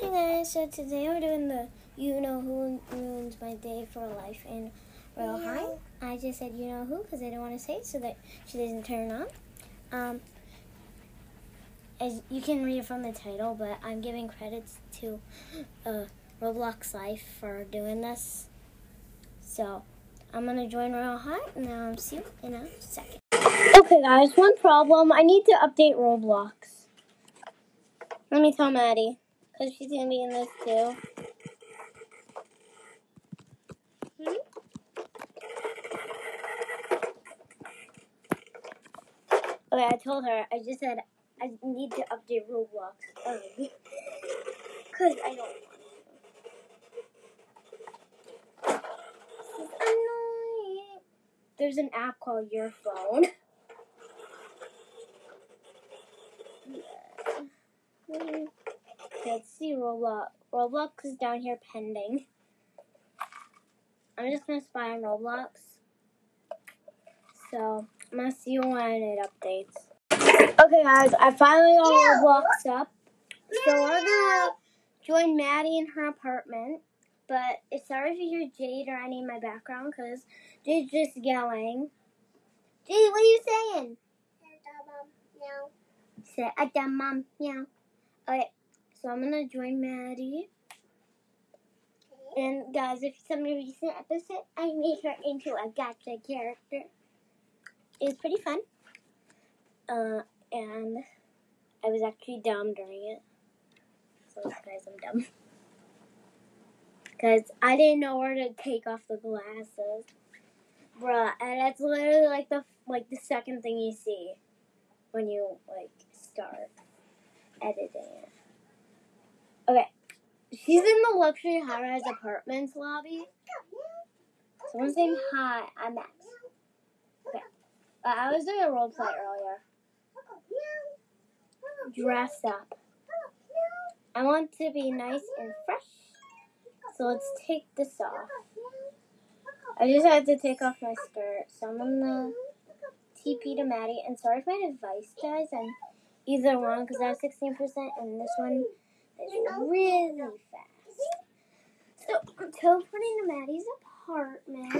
Hey guys, so today we're doing the You Know Who Ruins My Day for Life in Royale High. I just said You Know Who because I didn't want to say it so that she doesn't turn on. Um, as you can read it from the title, but I'm giving credits to uh, Roblox Life for doing this. So I'm gonna join Royale High and I'll see you in a second. Okay, guys, one problem. I need to update Roblox. Let me tell Maddie because she's gonna be in this too. Hmm? Okay, I told her. I just said I need to update Roblox because I don't to. There's an app called Your Phone. Yeah. Let's see Roblox. Roblox is down here pending. I'm just gonna spy on Roblox. So I'm gonna see you when it updates. Okay guys, I finally got Roblox up. So we're gonna join Maddie in her apartment. But it's sorry if you hear Jade or any in my background because Jade's just yelling. Jade, what are you saying? Say, I done mom, meow. Okay, so I'm gonna join Maddie. And guys, if my recent episode, I made her into a Gacha character. It was pretty fun. Uh, and I was actually dumb during it. So guys, I'm dumb. Because I didn't know where to take off the glasses. Bruh, and that's literally like the like the second thing you see when you like start editing it. Okay. She's in the luxury high rise apartments lobby. Someone's saying hi. I'm Max. Okay. Uh, I was doing a role play earlier. Dress up. I want to be nice and fresh. So let's take this off. I just had to take off my skirt. So I'm gonna TP to Maddie. And sorry for my device, guys. And either one, because I have 16%, and this one really fast. So I'm teleporting to Maddie's apartment.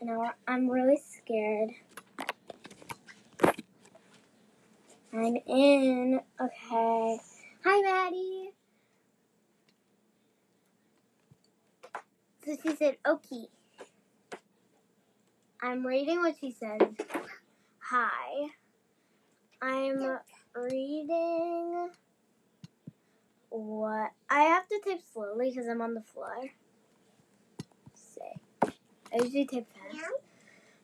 And now I'm really scared. I'm in. Okay. Hi, Maddie. So she said, okay. I'm reading what she says. Hi. I'm reading what I have to type slowly because I'm on the floor. Say, I usually type fast.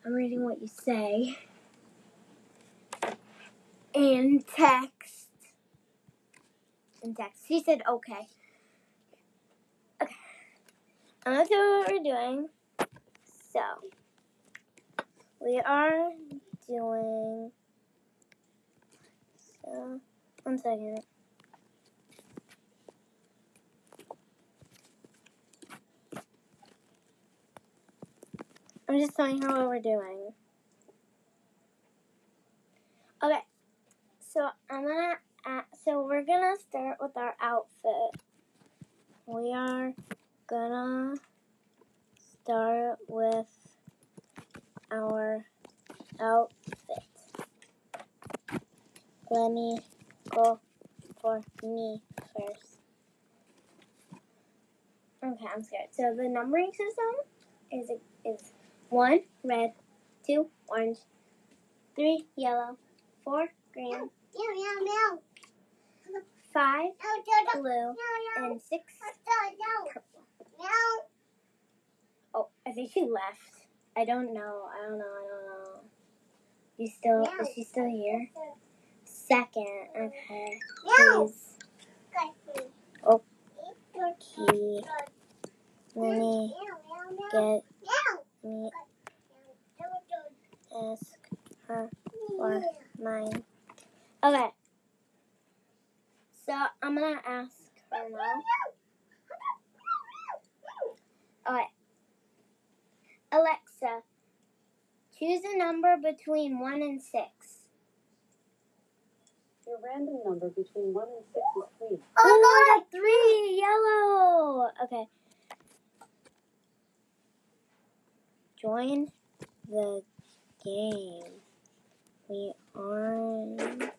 I'm reading what you say in text. In text. he said okay. Okay. I'm gonna tell you what we're doing. So we are doing so, one second. I'm just telling her what we're doing. Okay, so I'm gonna. Uh, so we're gonna start with our outfit. We are gonna start with our outfit. Let me go for me first. Okay, I'm scared. So the numbering system is is one red, two orange, three yellow, four green, five blue, and six purple. Oh, I think she left. I don't know. I don't know. I don't know. You still? Is she still here? second. Okay. Please. Oh, okay. Let me get me ask her for mine. Okay. So I'm gonna ask her now. Okay. Alexa, choose a number between one and six. Your random number between 1 and 6 is 3. Oh, got three yellow. Okay. Join the game. We aren't.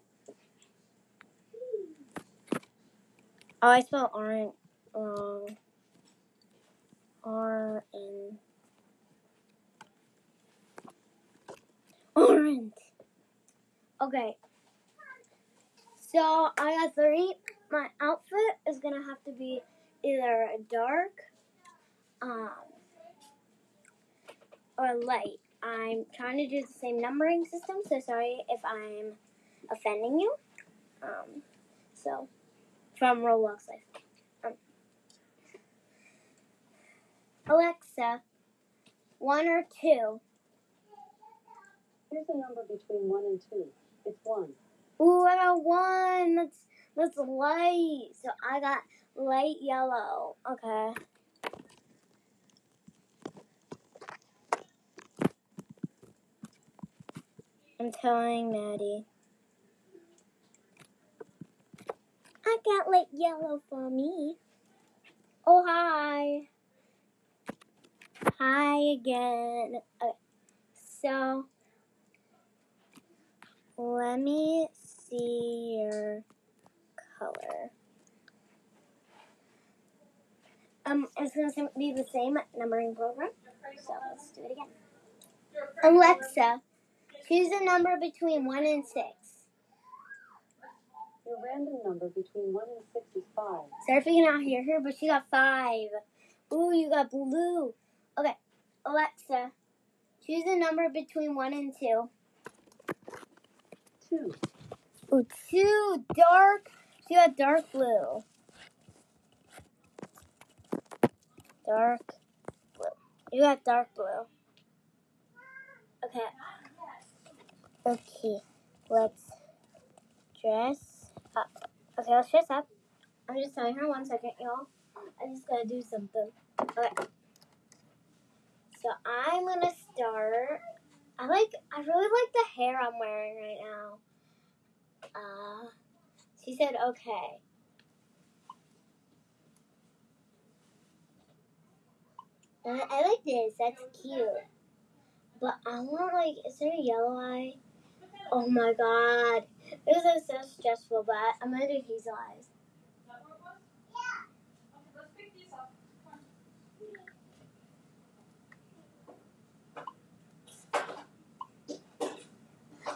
Oh, I spelled aren't wrong. R N. Orange. Okay. So I got three. My outfit is gonna have to be either dark, um, or light. I'm trying to do the same numbering system, so sorry if I'm offending you. Um, so from Roblox Life. Um, Alexa, one or two? Here's a number between 1 and 2. It's 1. Ooh, I got one. That's that's light. So I got light yellow. Okay. I'm telling Maddie. I got light yellow for me. Oh hi. Hi again. Uh, so let me see your color. Um, it's going to be the same numbering program. So let's do it again. Alexa, choose a number between 1 and 6. Your random number between 1 and 6 is 5. Sorry if you cannot hear her, but she got 5. Ooh, you got blue. Okay, Alexa, choose a number between 1 and 2. 2. Ooh, 2. Dark. She got dark blue. Dark blue. You got dark blue. Okay. Okay. Let's dress up. Okay, let's dress up. I'm just telling her one second, y'all. I just gotta do something. Okay. So I'm gonna start. I like. I really like the hair I'm wearing right now. Uh, she said okay. I, I like this. That's cute. But I want like, is there a yellow eye? Oh my god. This is so stressful, but I'm gonna do eyes. These up.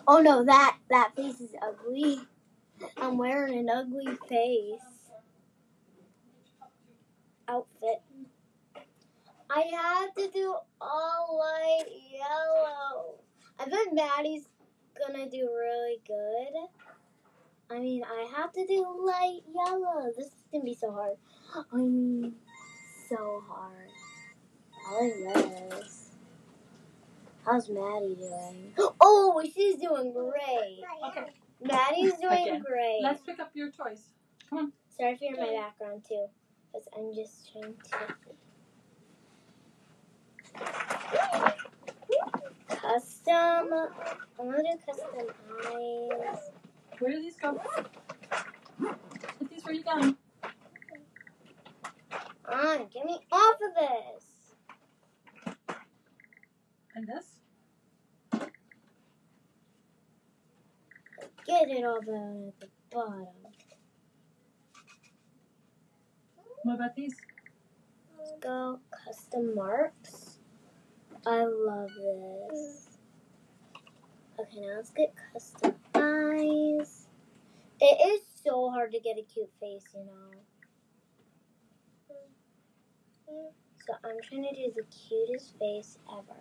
Oh no, that that face is ugly. I'm wearing an ugly face outfit. I have to do all light yellow. I bet Maddie's gonna do really good. I mean, I have to do light yellow. This is gonna be so hard. I mean, so hard. I like this. How's Maddie doing? Oh, she's doing great. Okay, Maddie's doing great. let's pick up your toys. Come on. Sorry if you're in my background too, because I'm just trying to custom. I'm gonna do custom eyes. Where do these go? Put these where you got them. On, ah, get me off of this. And this? Get it all down at the bottom. What about these? Let's go custom marks. I love this. Okay, now let's get custom eyes. It is so hard to get a cute face, you know. So I'm trying to do the cutest face ever.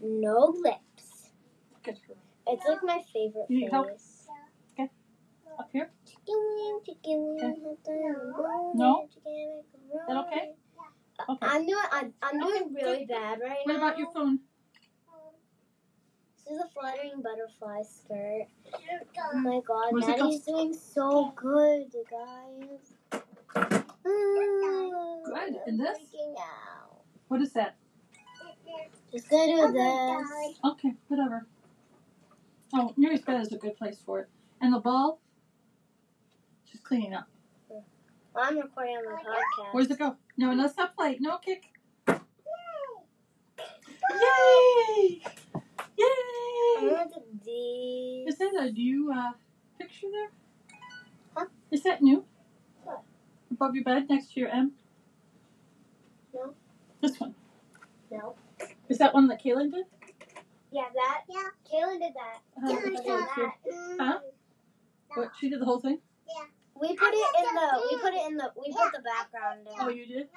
No lips. Good It's like my favorite You need help? face. Up here? Chicken wing, chicken wing, hot No? Is that okay? Okay. I'm doing. I'm, I'm doing really bad right What now. What about your phone? This is a fluttering butterfly skirt. Oh my god, What does Maddie's doing so good, guys. Good. And this? What is that? Just gonna do this. Okay, whatever. Oh, nearest bed is a good place for it. And the ball? She's cleaning up? Well, I'm recording on the podcast. Where's it go? No, no, stop play. No kick. Yay! I Yay! want to do. Is that a new uh, picture there? Huh? Is that new? What? Above your bed next to your M? No. This one. No. Is that one that Kaylin did? Yeah, that. Yeah. Kaylin did that. Uh, Yeah, I at did that here. that. Huh? What? She did the whole thing? We put it in the. We put it in the. We put the background in. Oh, you did?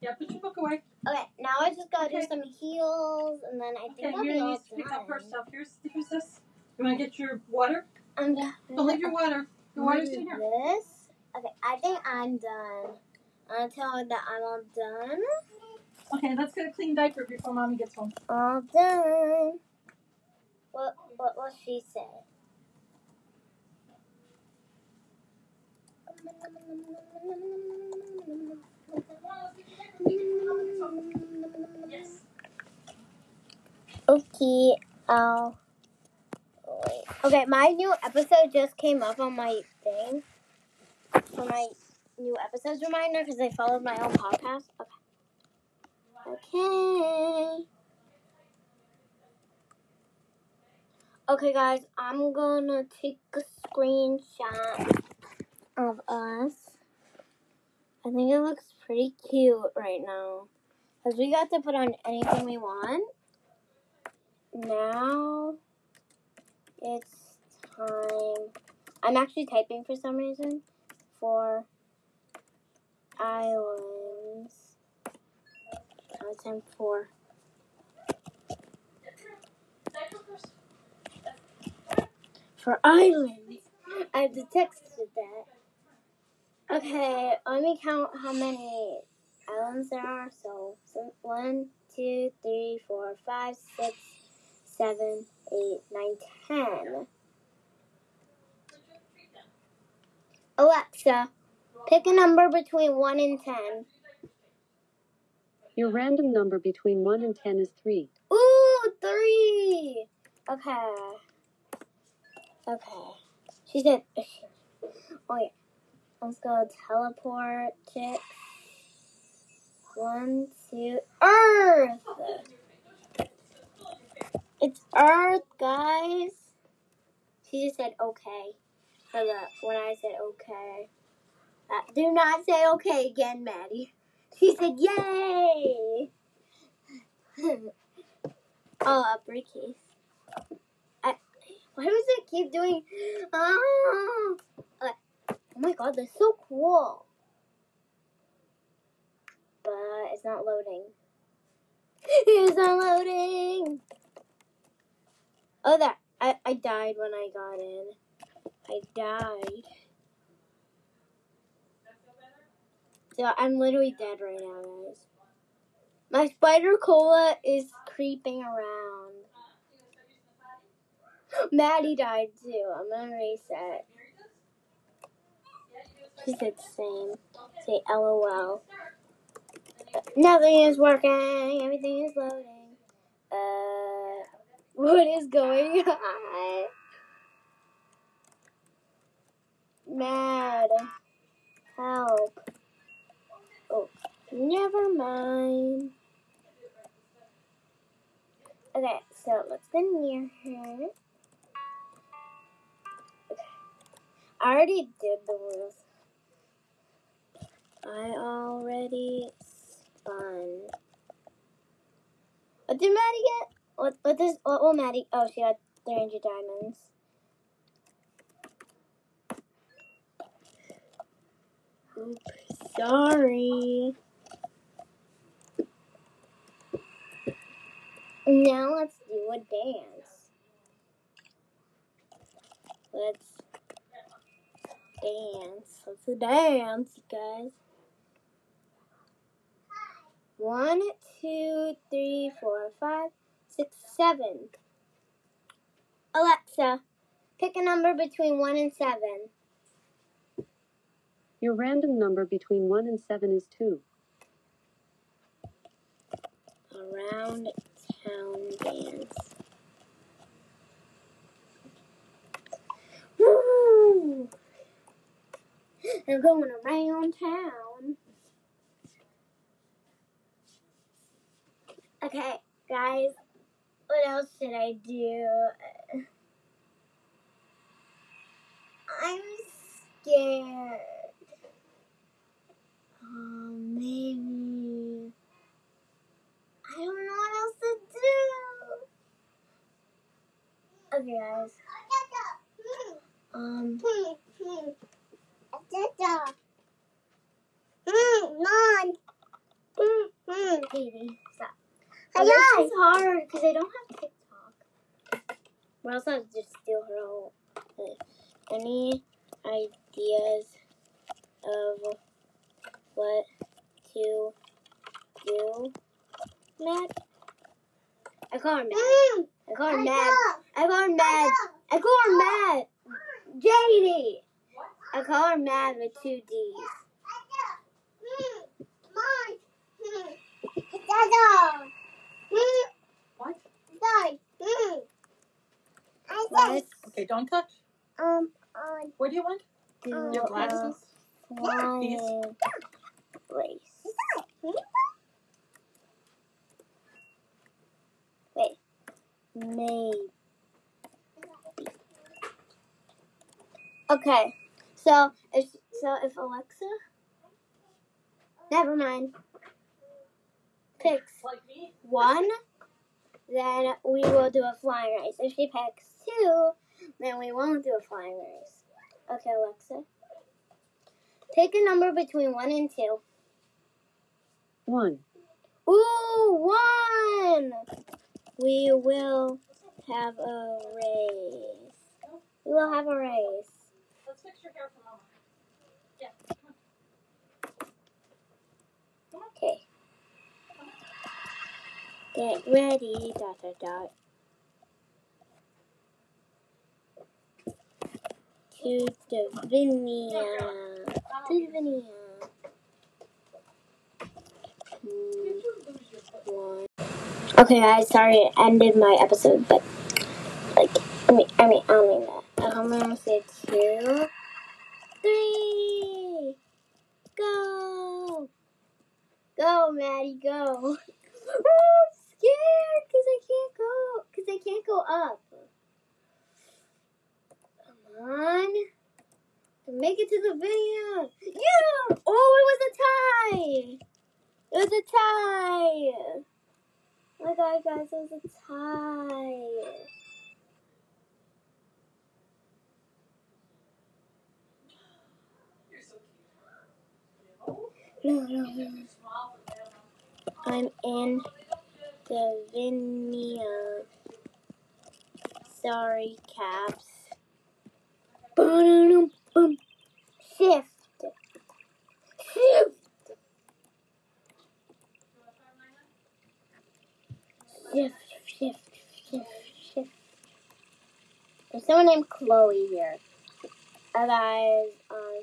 Yeah, put your book away. Okay, now I just gotta Okay. do some heels, and then I think Okay, I'll be you all need to pick up her stuff. Here's, here's this. You want to get your water? I'm done. Don't leave your water. Your water's in here. This. Okay, I think I'm done. I'm gonna tell her that I'm all done. Okay, let's get a clean diaper before mommy gets home. All done. What what will she say? Okay, I'll wait. Okay, my new episode just came up on my thing for my new episodes reminder because I followed my own podcast. Okay. Okay. Okay, guys, I'm gonna take a screenshot of us. I think it looks pretty cute right now. Because we got to put on anything we want. Now it's time. I'm actually typing for some reason for islands. Now it's time for for islands. I have to text. Okay, let me count how many islands there are. So, one, two, three, four, five, six, seven, eight, nine, ten. Alexa, pick a number between one and ten. Your random number between 1 and 10 is 3. Ooh, three. Okay. Okay. She said. Oh yeah. Let's go teleport it. One, two, Earth. It's Earth, guys. She just said okay for the when I said okay. Uh, do not say okay again, Maddie. She said yay. oh, a briefcase. I, why does it keep doing? Oh Oh my god, that's so cool. But it's not loading. It's not loading. Oh, that I, I died when I got in. I died. So I'm literally dead right now, guys. My spider cola is creeping around. Maddie died too. I'm gonna reset. She said same. Say LOL. Nothing is working. Everything is loading. Uh, what is going on? Mad. Help. Oh, never mind. Okay, so let's go near her. I already did the rules. I already spun. What did Maddie get? What what does what will Maddie oh she got three hundred diamonds. Oops, sorry. Now let's do a dance. Let's dance. Let's dance, guys. One, two, three, four, five, six, seven. Alexa, pick a number between one and seven. Your random number between 1 and 7 is 2. Around town dance. Woo! They're going around town. Okay, guys, what else should I do? I'm scared. Um, maybe. I don't know what else to do. Okay, guys. Um. Hmm, hmm. hmm, Baby, stop. This is hard because I don't have TikTok. Or else I'll just steal her whole. uh, Any ideas of what to do? Mad? I call her mad. I call her mad. I call her mad. I call her mad. JD. I call her mad with two D's. What? Let's Okay, don't touch. um on What do you want? do Your a glasses? flying race. Wait, maybe. Okay, so if so if Alexa, never mind, picks one, then we will do a flying race. If she picks two, then we won't do a flying race. Okay, Alexa. Pick a number between one and two. 1, Ooh, one! We will have a race. We will have a race. Let's fix your hair for mama. Yeah. Okay. Get ready. Dot dot dot. To Divinia. To Divinia. Hmm, one. Okay, guys. Sorry, it ended my episode, but like, I mean, I mean, I mean that. I'm gonna say two, three, go. Go, Maddie, go. Scared because I can't go. Because I can't go up. Come on. Make it to the video. Yeah! Oh, it was a tie. It was a tie. Oh my god, guys, it was a tie. You're so cute. No, no, no. I'm in Divinia. Sorry, caps. Shift. Shift. Shift, shift, shift, shift. There's someone named Chloe here. Uh, guys, um,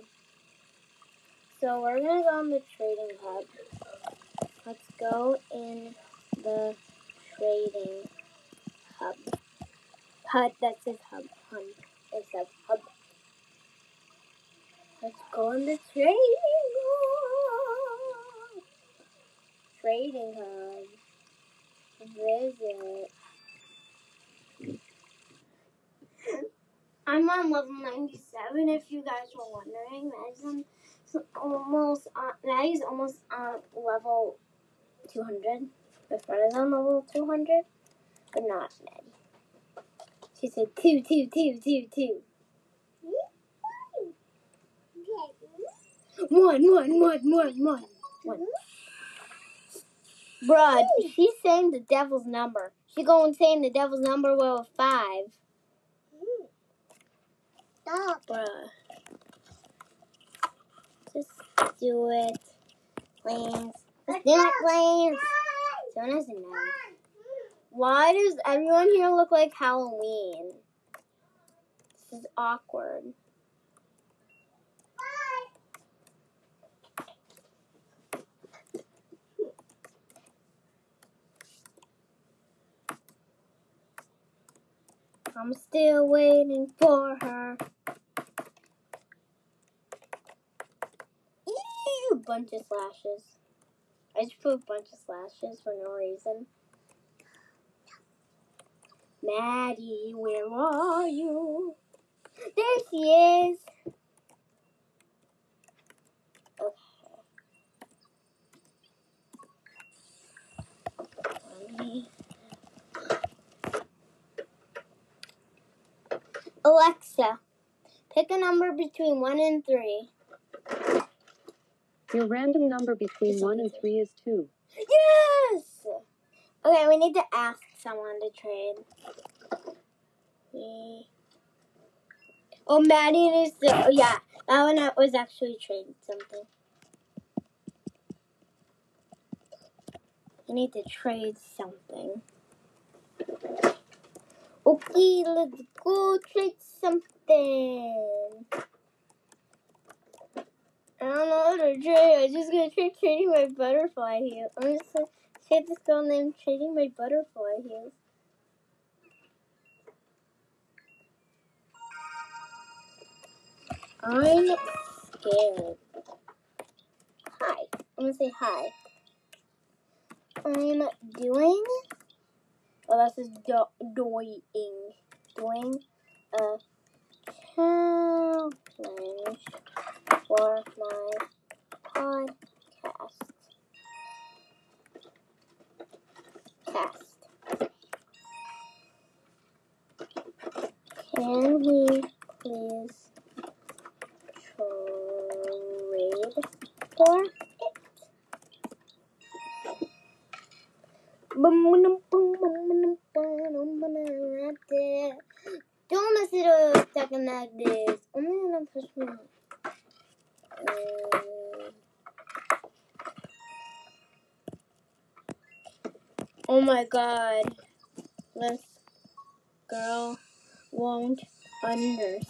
so we're gonna go on the trading hub. Let's go in the trading hub. Hut, that says hub. Hun. It says hub. Let's go in the trading hub. Trading hub. Visit. I'm on level 97 if you guys were wondering. Maddie's on almost uh, on, Maddie's almost on level 200. My friend is on level 200, but not Maddie. She said two, two, two, two, two. One, one, one, one, one, one. Bruh, she's saying the devil's number. She going saying the devil's number well five. Stop. Bruh. Just do it. Please. Just do it, please. Someone has a knife. Why does everyone here look like Halloween? This is awkward. I'm still waiting for her. bunch of slashes. I just put a bunch of slashes for no reason. Maddie, where are you? There she is. Okay. Alexa, pick a number between 1 and 3. Your random number between It's 1 and 3 is 2. Yes! Okay, we need to ask someone to trade. Yay. Oh, Maddie needs to. Oh, yeah, that one was actually trading something. I need to trade something. Okay, let's go trade something. I don't know how to trade. I'm just gonna try trading my butterfly here. I'm just gonna trade this girl named Trading My Butterfly here. I'm scared. Hi. I'm gonna say hi. I'm doing. Oh, that's just do- doing. Doing a challenge for my podcast. Cast. Can we please trade for it? Don't mess it up talking like this. Only gonna push me. Uh, oh my god. This girl won't understand.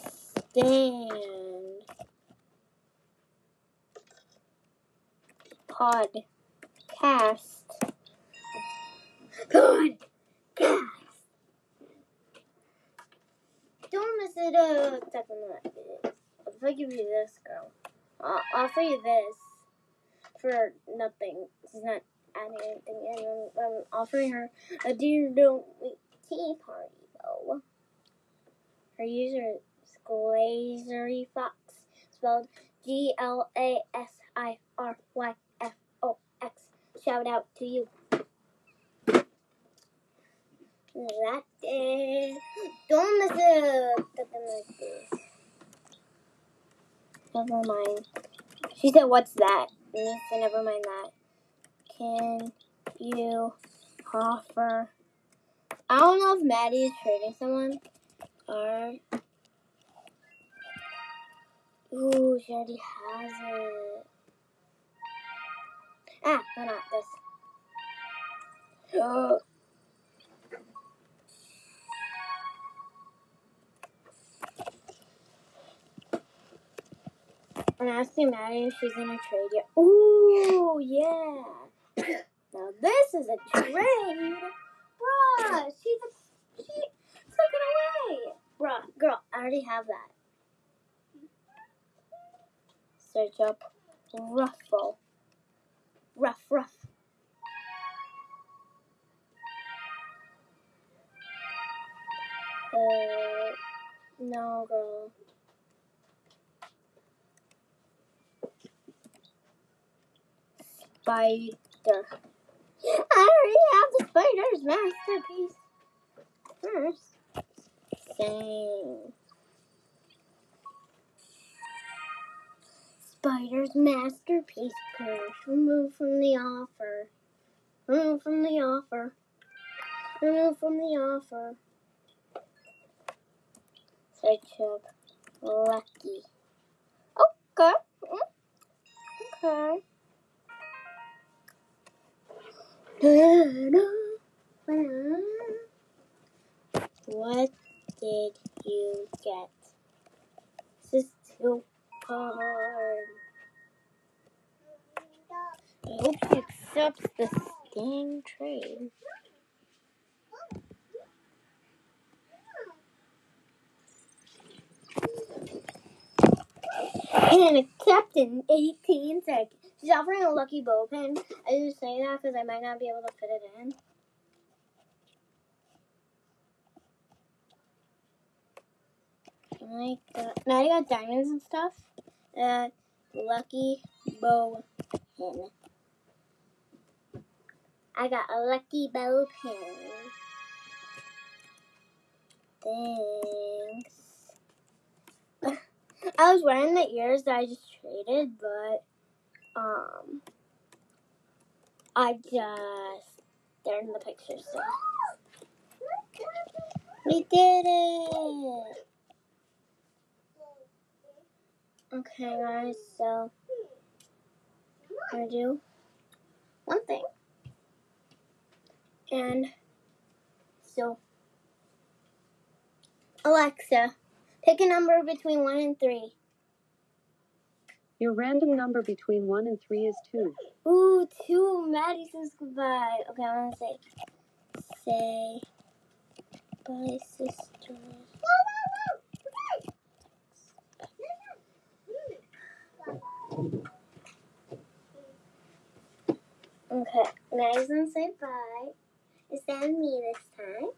Podcast. Podcast. Don't mess it oh, up talking. If I give you this, girl, I'll offer you this for nothing. She's not adding anything in. I'm, I'm offering her a dear don't Wait tea party, though. Her user is Glazery Fox, spelled G L A S I R Y F O X. Shout out to you. That is. Don't mess it up. Something like this. Never mind. She said, What's that? And I said, Never mind that. Can you offer. I don't know if Maddie is trading someone or. Ooh, she already has it. Ah, no, not this. Oh. I'm asking Maddie if she's gonna trade you. Ooh, yeah. Now this is a trade. Bruh, she's a, she took it away. Bruh, girl, I already have that. Search up ruffle. Rough, rough. Uh, no, girl. Spider. I already have the spider's masterpiece. First, same. Spider's masterpiece purse. Remove from the offer. Remove from the offer. Remove from the offer. Search up Lucky. Okay. Mm, Okay. What did you get? This is too hard. I hope she accepts this dang trade. And except in 18 seconds. She's offering a lucky bow pin. I just say that because I might not be able to fit it in. I got, now I got diamonds and stuff. Uh, lucky bow pin. I got a lucky bow pin. Thanks. I was wearing the ears that I just traded, but um, I just they're in the picture still. We did it. Okay, guys. So I'm gonna do one thing, and so Alexa, pick a number between one and three. Your random number between 1 and 3 is 2. Ooh, two. Maddie says goodbye. Okay, I'm gonna say, say, bye, sister. Okay, Maddie's gonna say bye. Instead that me this time.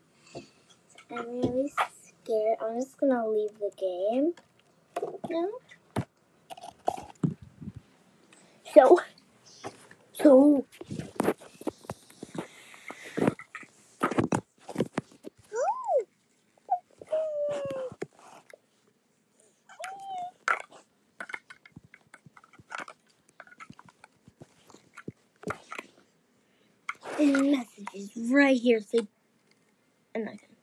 So I'm really scared. I'm just gonna leave the game. No. So, so. And messages say, I'm not gonna.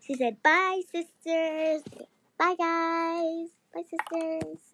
She said, bye, sisters. Bye, guys. Bye, sisters.